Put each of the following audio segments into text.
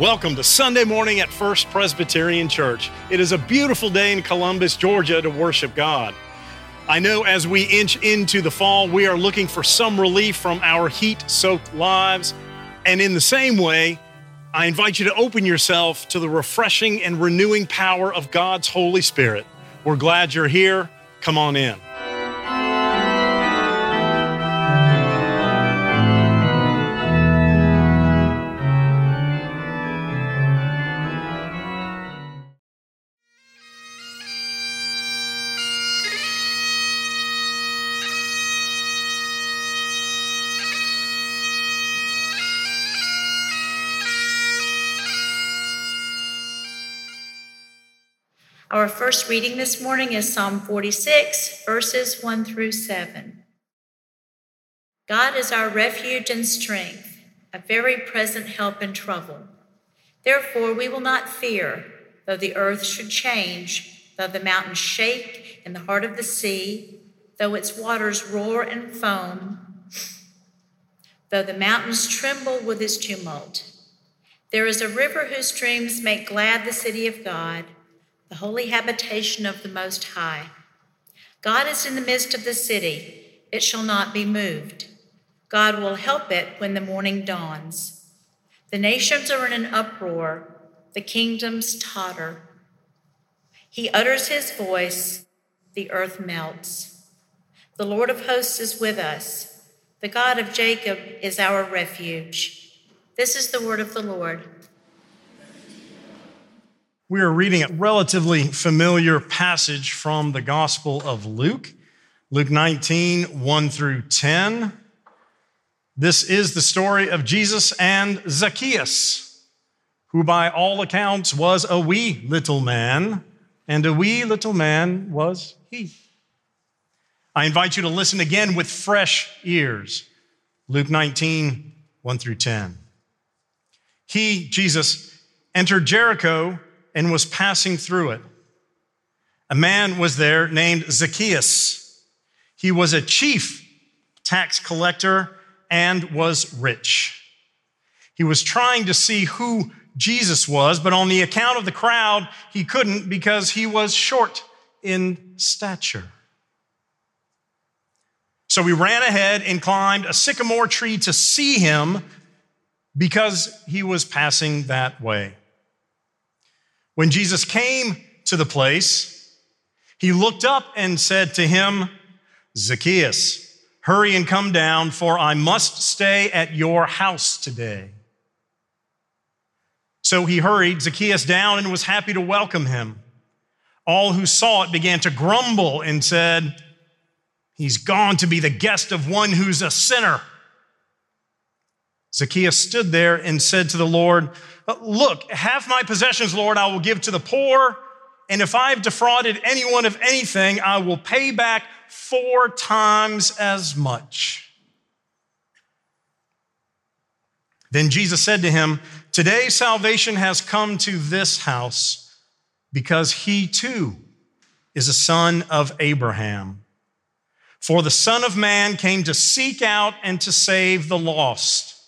Welcome to Sunday morning at First Presbyterian Church. It is a beautiful day in Columbus, Georgia to worship God. I know as we inch into the fall, we are looking for some relief from our heat soaked lives. And in the same way, I invite you to open yourself to the refreshing and renewing power of God's Holy Spirit. We're glad you're here. Come on in. First reading this morning is Psalm 46, verses 1 through 7. God is our refuge and strength, a very present help in trouble. Therefore, we will not fear, though the earth should change, though the mountains shake in the heart of the sea, though its waters roar and foam, though the mountains tremble with its tumult. There is a river whose streams make glad the city of God the holy habitation of the Most High. God is in the midst of the city, it shall not be moved. God will help it when the morning dawns. The nations are in an uproar, the kingdoms totter. He utters his voice, the earth melts. The Lord of hosts is with us. The God of Jacob is our refuge. This is the word of the Lord. We are reading a relatively familiar passage from the Gospel of Luke, Luke 19, 1 through 10. This is the story of Jesus and Zacchaeus, who by all accounts was a wee little man, and a wee little man was he. I invite you to listen again with fresh ears. Luke 19, 1 through 10. He, Jesus, entered Jericho and was passing through it. A man was there named Zacchaeus. He was a chief tax collector and was rich. He was trying to see who Jesus was, but on the account of the crowd, he couldn't because he was short in stature. So he ran ahead and climbed a sycamore tree to see him because he was passing that way. When Jesus came to the place, he looked up and said to him, Zacchaeus, hurry and come down, for I must stay at your house today. So he hurried Zacchaeus down and was happy to welcome him. All who saw it began to grumble and said, He's gone to be the guest of one who's a sinner. Zacchaeus stood there and said to the Lord, uh, Look, half my possessions, Lord, I will give to the poor. And if I've defrauded anyone of anything, I will pay back four times as much. Then Jesus said to him, Today salvation has come to this house because he too is a son of Abraham. For the Son of Man came to seek out and to save the lost.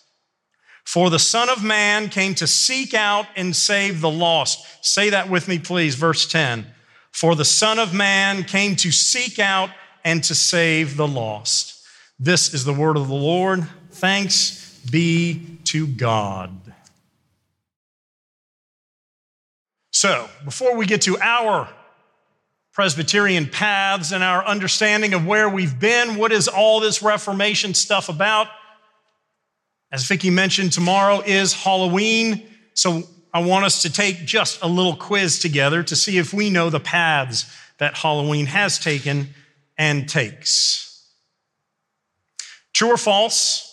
For the Son of Man came to seek out and save the lost. Say that with me, please. Verse 10. For the Son of Man came to seek out and to save the lost. This is the word of the Lord. Thanks be to God. So, before we get to our Presbyterian paths and our understanding of where we've been, what is all this Reformation stuff about? As Vicki mentioned, tomorrow is Halloween. So I want us to take just a little quiz together to see if we know the paths that Halloween has taken and takes. True or false?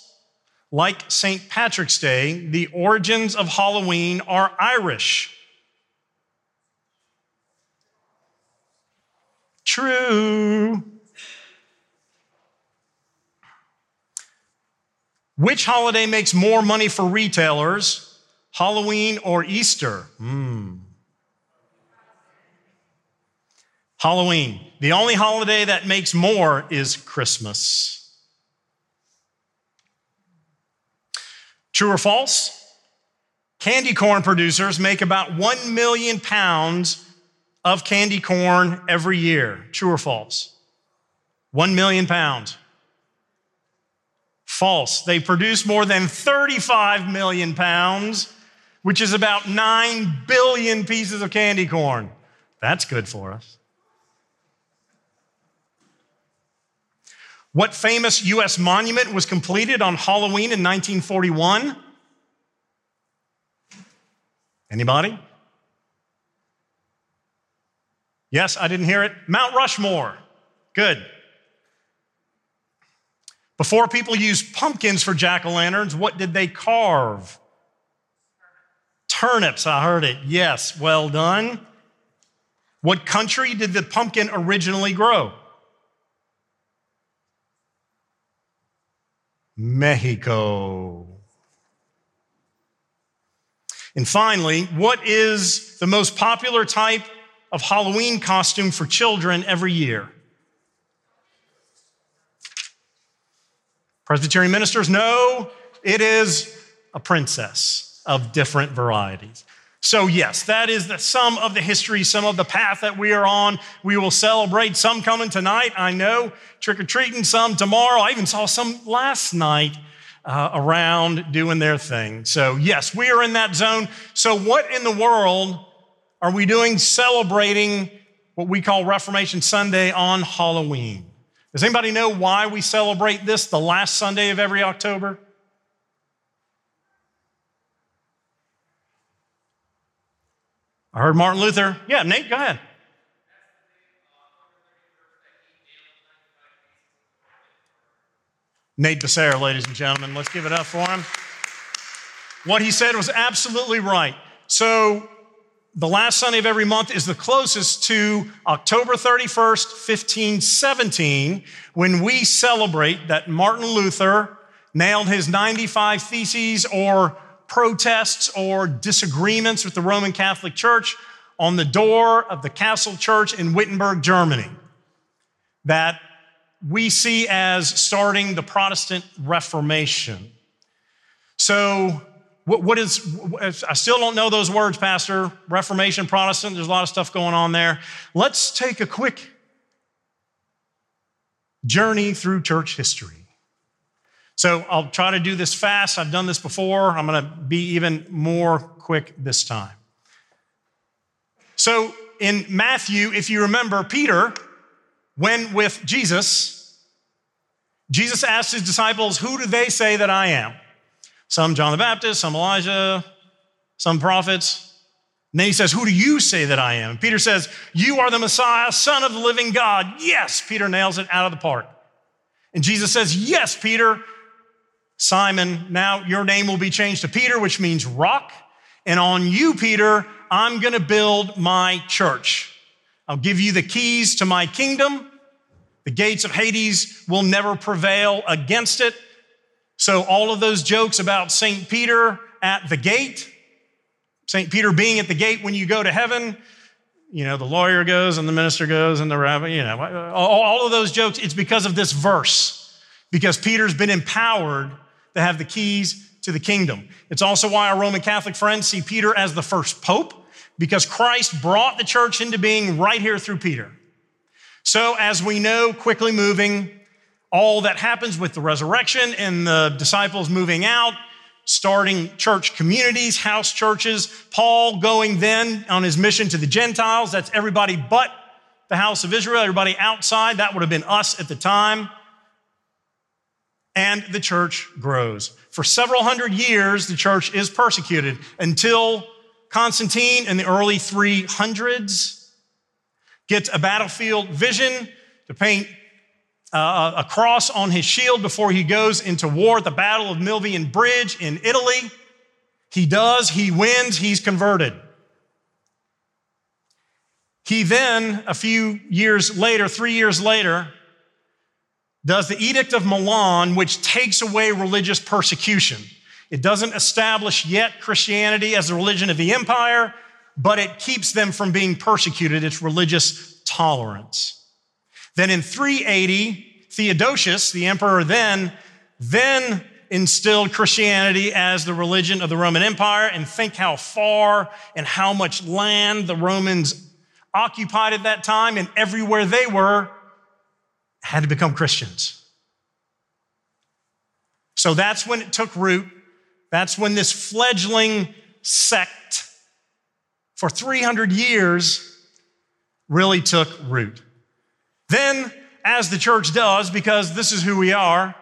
Like St. Patrick's Day, the origins of Halloween are Irish. True. Which holiday makes more money for retailers, Halloween or Easter? Hmm. Halloween. The only holiday that makes more is Christmas. True or false? Candy corn producers make about 1 million pounds of candy corn every year. True or false? 1 million pounds. False. They produce more than 35 million pounds, which is about 9 billion pieces of candy corn. That's good for us. What famous U.S. monument was completed on Halloween in 1941? Anybody? Yes, I didn't hear it. Mount Rushmore. Good. Before people used pumpkins for jack o' lanterns, what did they carve? Turnips, I heard it. Yes, well done. What country did the pumpkin originally grow? Mexico. And finally, what is the most popular type of Halloween costume for children every year? Presbyterian ministers, no, it is a princess of different varieties. So, yes, that is the, some of the history, some of the path that we are on. We will celebrate some coming tonight, I know, trick or treating, some tomorrow. I even saw some last night uh, around doing their thing. So, yes, we are in that zone. So, what in the world are we doing celebrating what we call Reformation Sunday on Halloween? Does anybody know why we celebrate this the last Sunday of every October? I heard Martin Luther. Yeah, Nate, go ahead. Nate Becerra, ladies and gentlemen. Let's give it up for him. What he said was absolutely right. So, the last Sunday of every month is the closest to October 31st, 1517, when we celebrate that Martin Luther nailed his 95 theses or protests or disagreements with the Roman Catholic Church on the door of the Castle Church in Wittenberg, Germany, that we see as starting the Protestant Reformation. So, what is, I still don't know those words, Pastor. Reformation, Protestant, there's a lot of stuff going on there. Let's take a quick journey through church history. So I'll try to do this fast. I've done this before. I'm going to be even more quick this time. So in Matthew, if you remember, Peter, when with Jesus, Jesus asked his disciples, Who do they say that I am? Some John the Baptist, some Elijah, some prophets. And then he says, Who do you say that I am? And Peter says, You are the Messiah, Son of the living God. Yes, Peter nails it out of the park. And Jesus says, Yes, Peter, Simon, now your name will be changed to Peter, which means rock. And on you, Peter, I'm going to build my church. I'll give you the keys to my kingdom. The gates of Hades will never prevail against it. So, all of those jokes about St. Peter at the gate, St. Peter being at the gate when you go to heaven, you know, the lawyer goes and the minister goes and the rabbi, you know, all of those jokes, it's because of this verse, because Peter's been empowered to have the keys to the kingdom. It's also why our Roman Catholic friends see Peter as the first pope, because Christ brought the church into being right here through Peter. So, as we know, quickly moving, all that happens with the resurrection and the disciples moving out, starting church communities, house churches, Paul going then on his mission to the Gentiles. That's everybody but the house of Israel, everybody outside. That would have been us at the time and the church grows. For several hundred years, the church is persecuted until Constantine in the early 300s gets a battlefield vision to paint uh, a cross on his shield before he goes into war at the Battle of Milvian Bridge in Italy. He does, he wins, he's converted. He then, a few years later, three years later, does the Edict of Milan, which takes away religious persecution. It doesn't establish yet Christianity as the religion of the empire, but it keeps them from being persecuted. It's religious tolerance. Then in 380, Theodosius, the emperor then, then instilled Christianity as the religion of the Roman Empire. And think how far and how much land the Romans occupied at that time, and everywhere they were had to become Christians. So that's when it took root. That's when this fledgling sect for 300 years really took root. Then, as the church does, because this is who we are,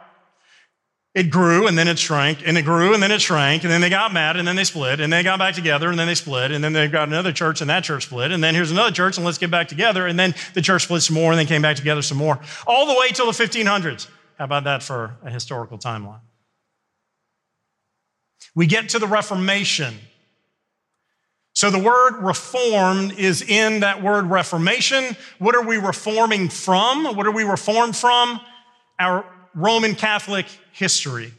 it grew and then it shrank and it grew and then it shrank and then they got mad and then they split and they got back together and then they split and then they got another church and that church split and then here's another church and let's get back together and then the church split some more and then came back together some more. All the way till the 1500s how about that for a historical timeline? We get to the reformation so the word reformed is in that word reformation what are we reforming from what are we reformed from our Roman Catholic history.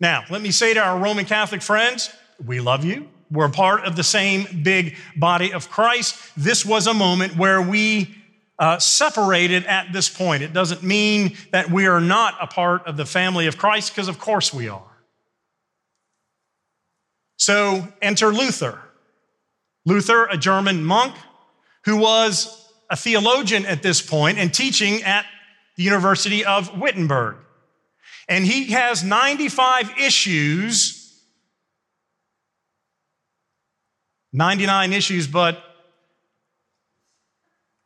Now, let me say to our Roman Catholic friends, we love you. We're part of the same big body of Christ. This was a moment where we uh, separated at this point. It doesn't mean that we are not a part of the family of Christ, because of course we are. So enter Luther. Luther, a German monk who was a theologian at this point and teaching at the University of Wittenberg. And he has 95 issues, 99 issues, but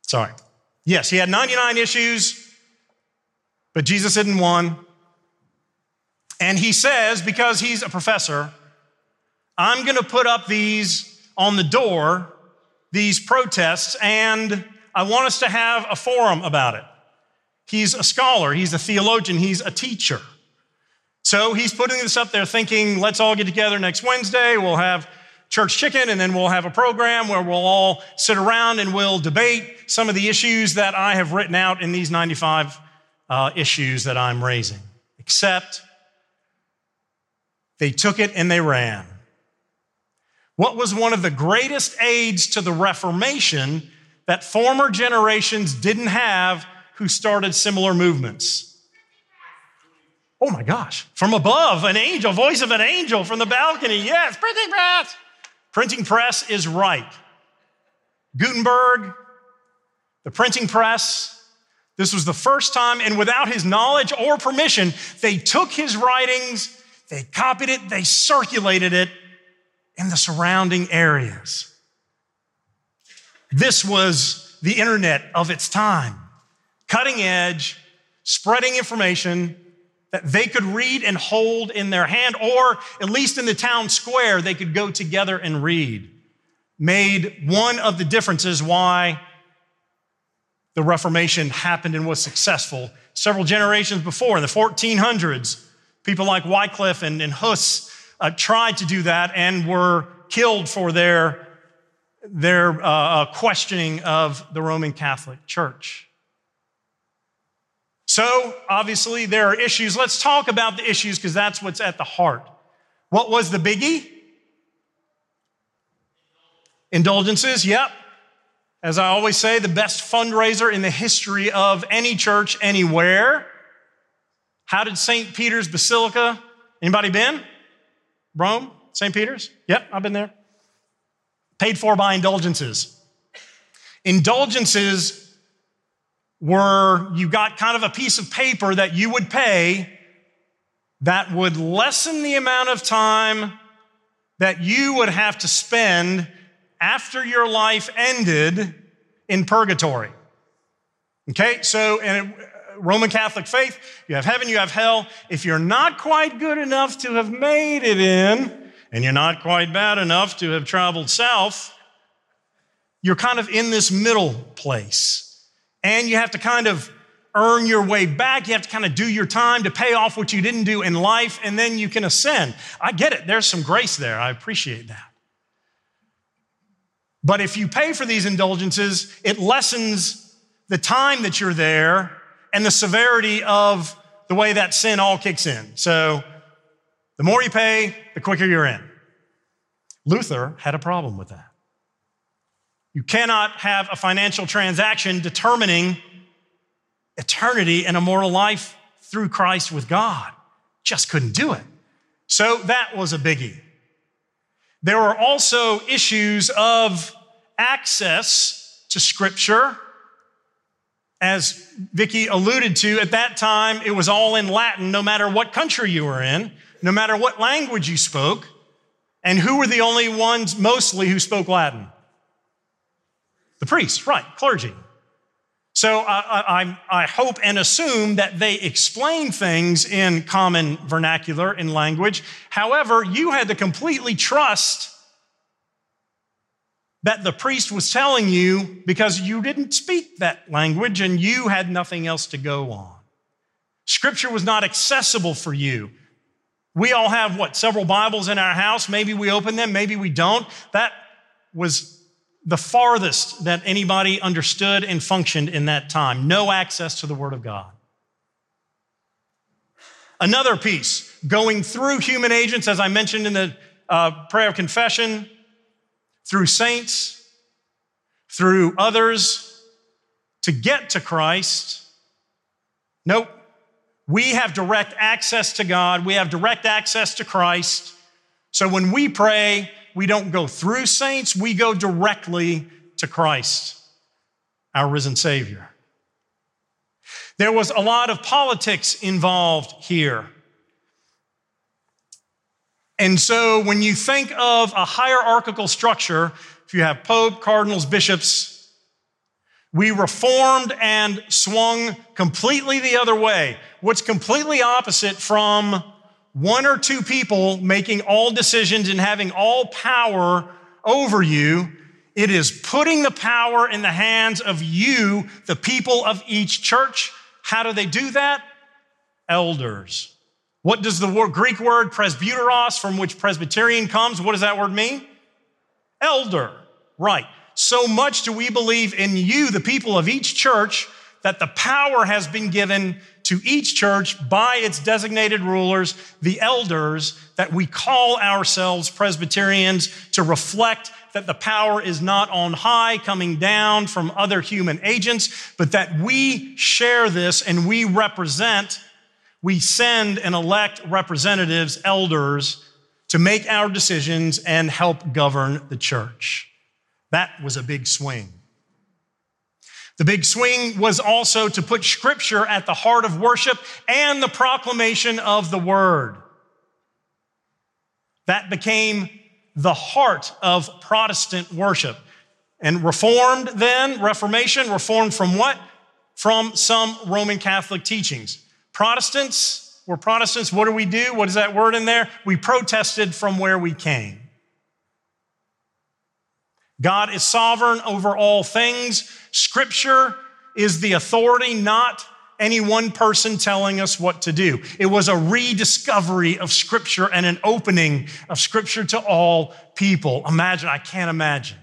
sorry. Yes, he had 99 issues, but Jesus isn't one. And he says, because he's a professor, I'm going to put up these on the door, these protests, and I want us to have a forum about it. He's a scholar, he's a theologian, he's a teacher. So he's putting this up there thinking, let's all get together next Wednesday. We'll have church chicken, and then we'll have a program where we'll all sit around and we'll debate some of the issues that I have written out in these 95 uh, issues that I'm raising. Except they took it and they ran. What was one of the greatest aids to the Reformation that former generations didn't have who started similar movements. Oh my gosh, from above, an angel, voice of an angel from the balcony. Yes, printing press. Printing press is right. Gutenberg, the printing press, this was the first time, and without his knowledge or permission, they took his writings, they copied it, they circulated it in the surrounding areas. This was the internet of its time cutting edge, spreading information that they could read and hold in their hand, or at least in the town square, they could go together and read. Made one of the differences why the Reformation happened and was successful several generations before in the 1400s. People like Wycliffe and, and Huss uh, tried to do that and were killed for their, their uh, uh questioning of the Roman Catholic Church. So, obviously, there are issues. Let's talk about the issues because that's what's at the heart. What was the biggie? Indulgences, yep. As I always say, the best fundraiser in the history of any church anywhere. How did St. Peter's Basilica, anybody been? Rome? St. Peter's? Yep, I've been there. Paid for by indulgences. Indulgences were you got kind of a piece of paper that you would pay that would lessen the amount of time that you would have to spend after your life ended in purgatory. Okay, so in Roman Catholic faith, you have heaven, you have hell. If you're not quite good enough to have made it in, and you're not quite bad enough to have traveled south, you're kind of in this middle place and you have to kind of earn your way back. You have to kind of do your time to pay off what you didn't do in life, and then you can ascend. I get it. There's some grace there. I appreciate that. But if you pay for these indulgences, it lessens the time that you're there and the severity of the way that sin all kicks in. So the more you pay, the quicker you're in. Luther had a problem with that. You cannot have a financial transaction determining eternity and a mortal life through Christ with God. Just couldn't do it. So that was a biggie. There were also issues of access to Scripture. As Vicki alluded to, at that time, it was all in Latin, no matter what country you were in, no matter what language you spoke. And who were the only ones mostly who spoke Latin? The priests, right, clergy. So I, I, I, hope and assume that they explain things in common vernacular in language. However, you had to completely trust that the priest was telling you because you didn't speak that language and you had nothing else to go on. Scripture was not accessible for you. We all have what, several Bibles in our house. Maybe we open them, maybe we don't. That was the farthest that anybody understood and functioned in that time. No access to the Word of God. Another piece, going through human agents, as I mentioned in the uh, prayer of confession, through saints, through others, to get to Christ. Nope. We have direct access to God. We have direct access to Christ. So when we pray, we don't go through saints, we go directly to Christ, our risen Savior. There was a lot of politics involved here. And so when you think of a hierarchical structure, if you have pope, cardinals, bishops, we reformed and swung completely the other way. What's completely opposite from one or two people making all decisions and having all power over you. It is putting the power in the hands of you, the people of each church. How do they do that? Elders. What does the Greek word presbyteros, from which Presbyterian comes, what does that word mean? Elder. Right. So much do we believe in you, the people of each church, that the power has been given to each church by its designated rulers, the elders, that we call ourselves Presbyterians to reflect that the power is not on high coming down from other human agents, but that we share this and we represent, we send and elect representatives, elders, to make our decisions and help govern the church. That was a big swing. The big swing was also to put scripture at the heart of worship and the proclamation of the word. That became the heart of Protestant worship. And Reformed then, Reformation, Reformed from what? From some Roman Catholic teachings. Protestants, we're Protestants, what do we do? What is that word in there? We protested from where we came. God is sovereign over all things. Scripture is the authority, not any one person telling us what to do. It was a rediscovery of Scripture and an opening of Scripture to all people. Imagine, I can't imagine.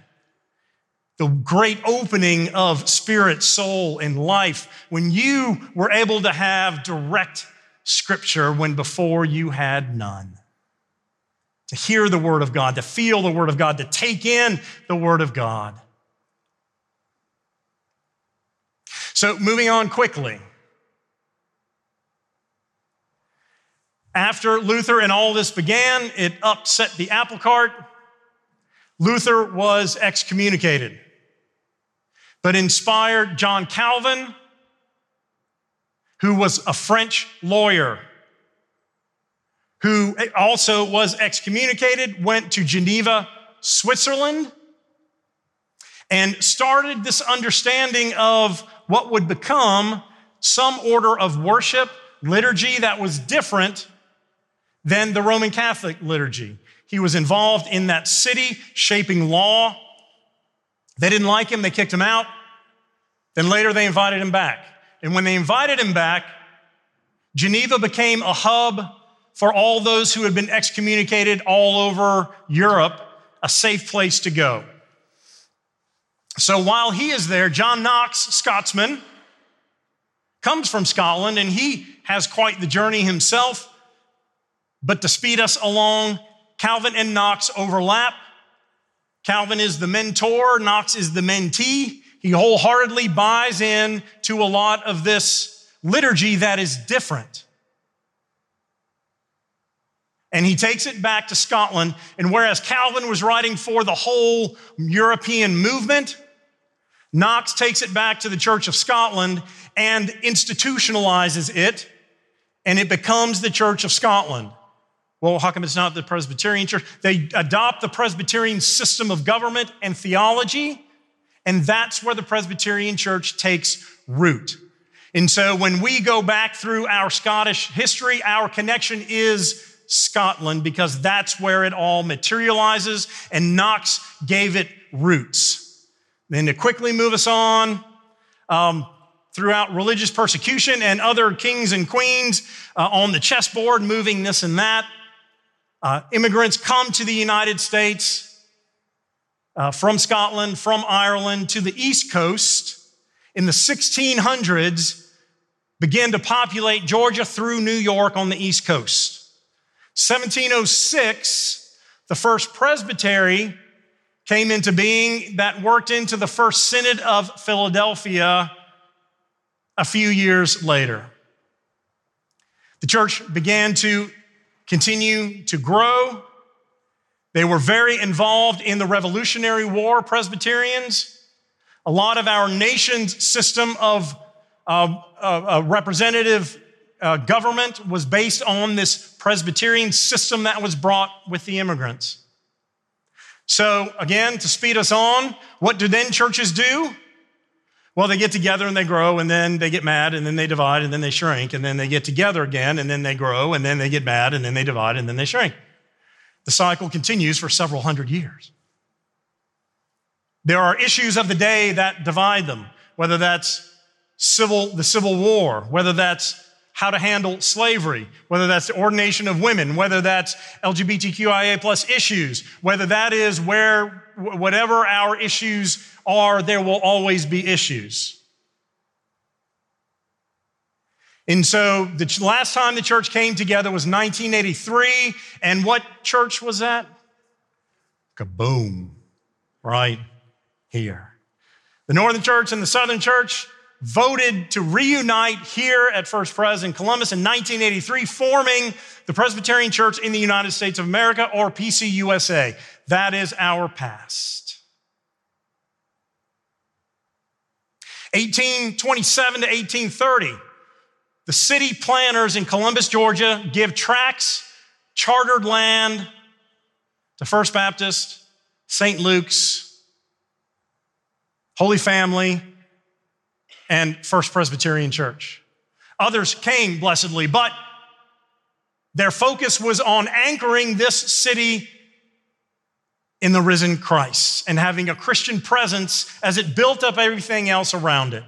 The great opening of spirit, soul, and life when you were able to have direct Scripture when before you had none to hear the Word of God, to feel the Word of God, to take in the Word of God. So, moving on quickly. After Luther and all this began, it upset the apple cart. Luther was excommunicated, but inspired John Calvin, who was a French lawyer who also was excommunicated, went to Geneva, Switzerland, and started this understanding of what would become some order of worship, liturgy that was different than the Roman Catholic liturgy. He was involved in that city, shaping law. They didn't like him, they kicked him out. Then later they invited him back. And when they invited him back, Geneva became a hub for all those who had been excommunicated all over Europe, a safe place to go. So while he is there, John Knox, Scotsman, comes from Scotland and he has quite the journey himself. But to speed us along, Calvin and Knox overlap. Calvin is the mentor, Knox is the mentee. He wholeheartedly buys in to a lot of this liturgy that is different. and he takes it back to Scotland. And whereas Calvin was writing for the whole European movement, Knox takes it back to the Church of Scotland and institutionalizes it, and it becomes the Church of Scotland. Well, how come it's not the Presbyterian Church? They adopt the Presbyterian system of government and theology, and that's where the Presbyterian Church takes root. And so when we go back through our Scottish history, our connection is Scotland because that's where it all materializes, and Knox gave it roots. Then to quickly move us on, um, throughout religious persecution and other kings and queens uh, on the chessboard, moving this and that. Uh, immigrants come to the United States uh, from Scotland, from Ireland to the East Coast in the 1600s, began to populate Georgia through New York on the East Coast. 1706, the first presbytery came into being that worked into the first synod of Philadelphia a few years later. The church began to continue to grow. They were very involved in the Revolutionary War, Presbyterians. A lot of our nation's system of uh, uh, representative uh, government was based on this Presbyterian system that was brought with the immigrants. So, again, to speed us on, what do then churches do? Well, they get together and they grow, and then they get mad, and then they divide, and then they shrink, and then they get together again, and then they grow, and then they get mad, and then they divide, and then they shrink. The cycle continues for several hundred years. There are issues of the day that divide them, whether that's civil, the Civil War, whether that's how to handle slavery, whether that's the ordination of women, whether that's LGBTQIA plus issues, whether that is where, whatever our issues are, there will always be issues. And so the last time the church came together was 1983. And what church was that? Kaboom, right here. The Northern Church and the Southern Church voted to reunite here at First Pres in Columbus in 1983, forming the Presbyterian Church in the United States of America, or PCUSA. That is our past. 1827 to 1830, the city planners in Columbus, Georgia, give tracts, chartered land to First Baptist, St. Luke's, Holy Family, and First Presbyterian Church. Others came blessedly, but their focus was on anchoring this city in the risen Christ and having a Christian presence as it built up everything else around it.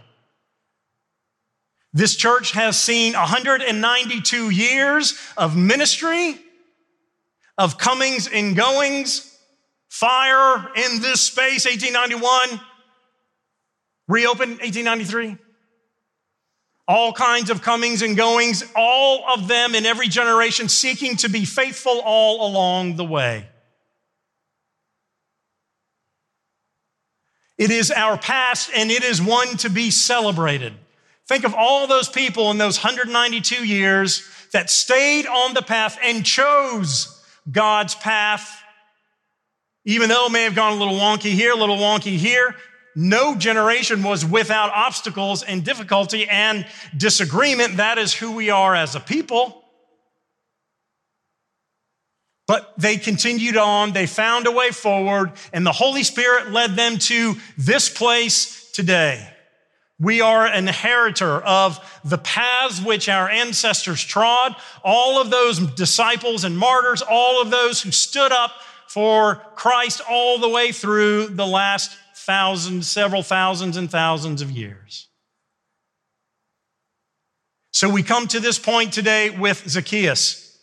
This church has seen 192 years of ministry, of comings and goings, fire in this space, 1891, Reopened 1893. All kinds of comings and goings, all of them in every generation seeking to be faithful all along the way. It is our past and it is one to be celebrated. Think of all those people in those 192 years that stayed on the path and chose God's path. Even though it may have gone a little wonky here, a little wonky here, no generation was without obstacles and difficulty and disagreement. That is who we are as a people. But they continued on, they found a way forward, and the Holy Spirit led them to this place today. We are an inheritor of the paths which our ancestors trod. All of those disciples and martyrs, all of those who stood up for Christ all the way through the last thousands, several thousands and thousands of years. So we come to this point today with Zacchaeus.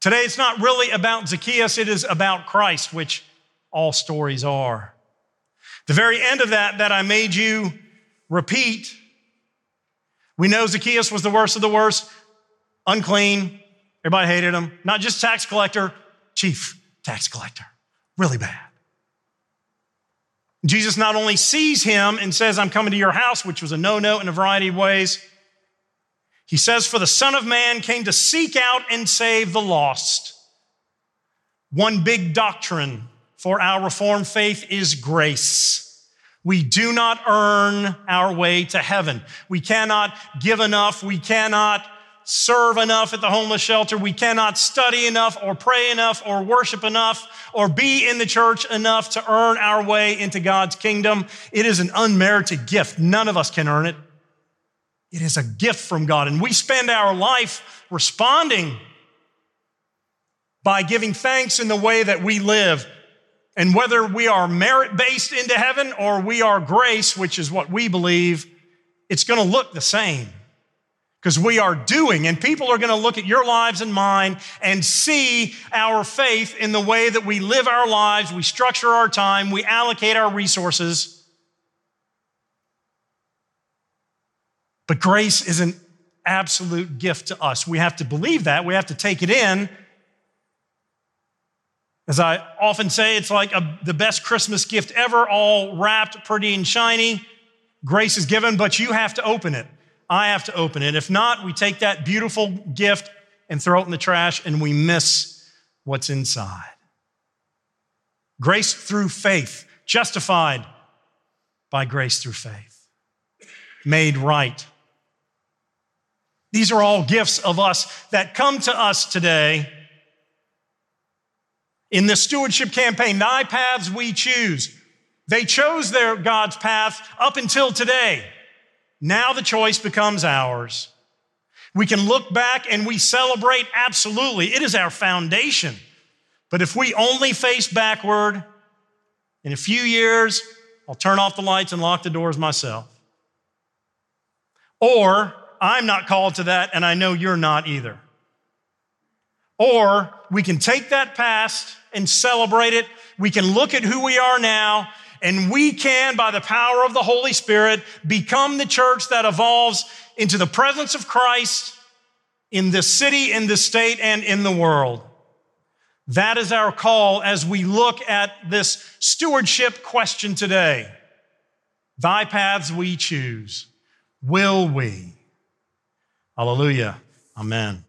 Today it's not really about Zacchaeus, it is about Christ, which all stories are. The very end of that, that I made you repeat, we know Zacchaeus was the worst of the worst, unclean, everybody hated him, not just tax collector, chief tax collector, really bad. Jesus not only sees him and says, I'm coming to your house, which was a no no in a variety of ways, he says, For the Son of Man came to seek out and save the lost. One big doctrine for our Reformed faith is grace. We do not earn our way to heaven. We cannot give enough. We cannot serve enough at the homeless shelter. We cannot study enough or pray enough or worship enough or be in the church enough to earn our way into God's kingdom. It is an unmerited gift. None of us can earn it. It is a gift from God. And we spend our life responding by giving thanks in the way that we live. And whether we are merit based into heaven or we are grace, which is what we believe, it's going to look the same because we are doing, and people are going to look at your lives and mine and see our faith in the way that we live our lives, we structure our time, we allocate our resources. But grace is an absolute gift to us. We have to believe that, we have to take it in as I often say, it's like a, the best Christmas gift ever, all wrapped pretty and shiny. Grace is given, but you have to open it. I have to open it. If not, we take that beautiful gift and throw it in the trash and we miss what's inside. Grace through faith, justified by grace through faith, made right. These are all gifts of us that come to us today in the stewardship campaign, thy paths we choose. They chose their God's path up until today. Now the choice becomes ours. We can look back and we celebrate absolutely. It is our foundation. But if we only face backward, in a few years, I'll turn off the lights and lock the doors myself. Or I'm not called to that, and I know you're not either. Or we can take that past and celebrate it. We can look at who we are now and we can, by the power of the Holy Spirit, become the church that evolves into the presence of Christ in this city, in this state, and in the world. That is our call as we look at this stewardship question today. Thy paths we choose. Will we? Hallelujah. Amen.